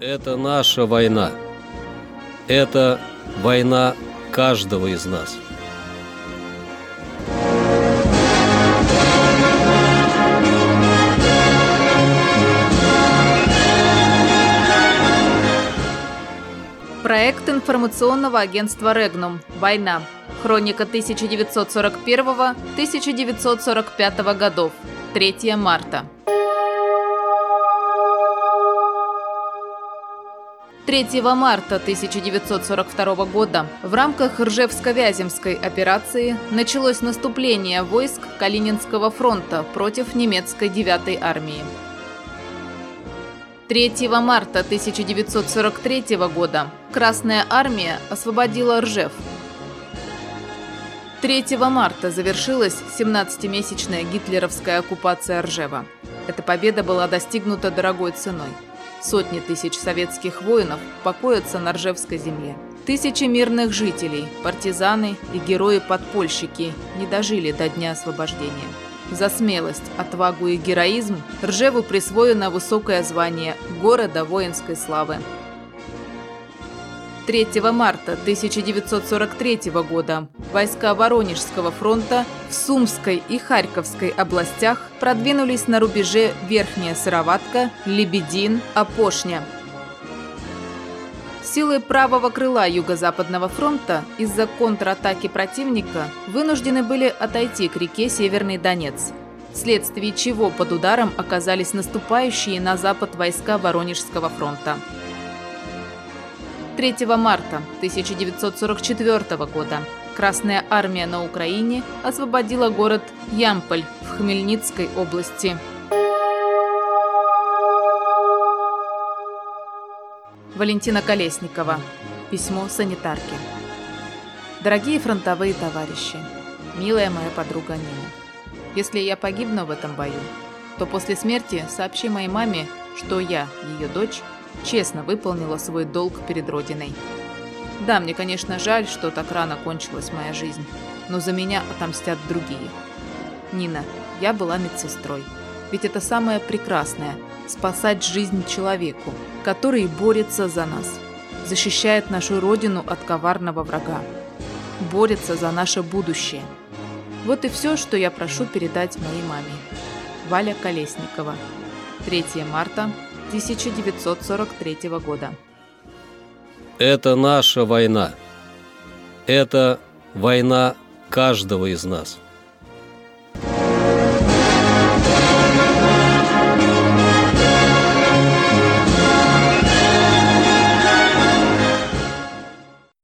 Это наша война. Это война каждого из нас. Проект информационного агентства «Регнум. Война. Хроника 1941-1945 годов. 3 марта. 3 марта 1942 года в рамках Ржевско-Вяземской операции началось наступление войск Калининского фронта против немецкой 9-й армии. 3 марта 1943 года Красная армия освободила Ржев. 3 марта завершилась 17-месячная гитлеровская оккупация Ржева. Эта победа была достигнута дорогой ценой. Сотни тысяч советских воинов покоятся на Ржевской земле. Тысячи мирных жителей, партизаны и герои-подпольщики не дожили до дня освобождения. За смелость, отвагу и героизм Ржеву присвоено высокое звание города воинской славы. 3 марта 1943 года войска Воронежского фронта в Сумской и Харьковской областях продвинулись на рубеже Верхняя Сыроватка, Лебедин, Опошня – Силы правого крыла Юго-Западного фронта из-за контратаки противника вынуждены были отойти к реке Северный Донец, вследствие чего под ударом оказались наступающие на запад войска Воронежского фронта. 3 марта 1944 года Красная армия на Украине освободила город Ямполь в Хмельницкой области. Валентина Колесникова. Письмо санитарки. Дорогие фронтовые товарищи, милая моя подруга Нина. Если я погибну в этом бою, то после смерти сообщи моей маме, что я, ее дочь, честно выполнила свой долг перед Родиной. Да, мне, конечно, жаль, что так рано кончилась моя жизнь, но за меня отомстят другие. Нина, я была медсестрой. Ведь это самое прекрасное – спасать жизнь человеку, который борется за нас, защищает нашу Родину от коварного врага, борется за наше будущее. Вот и все, что я прошу передать моей маме. Валя Колесникова. 3 марта 1943 года. Это наша война. Это война каждого из нас.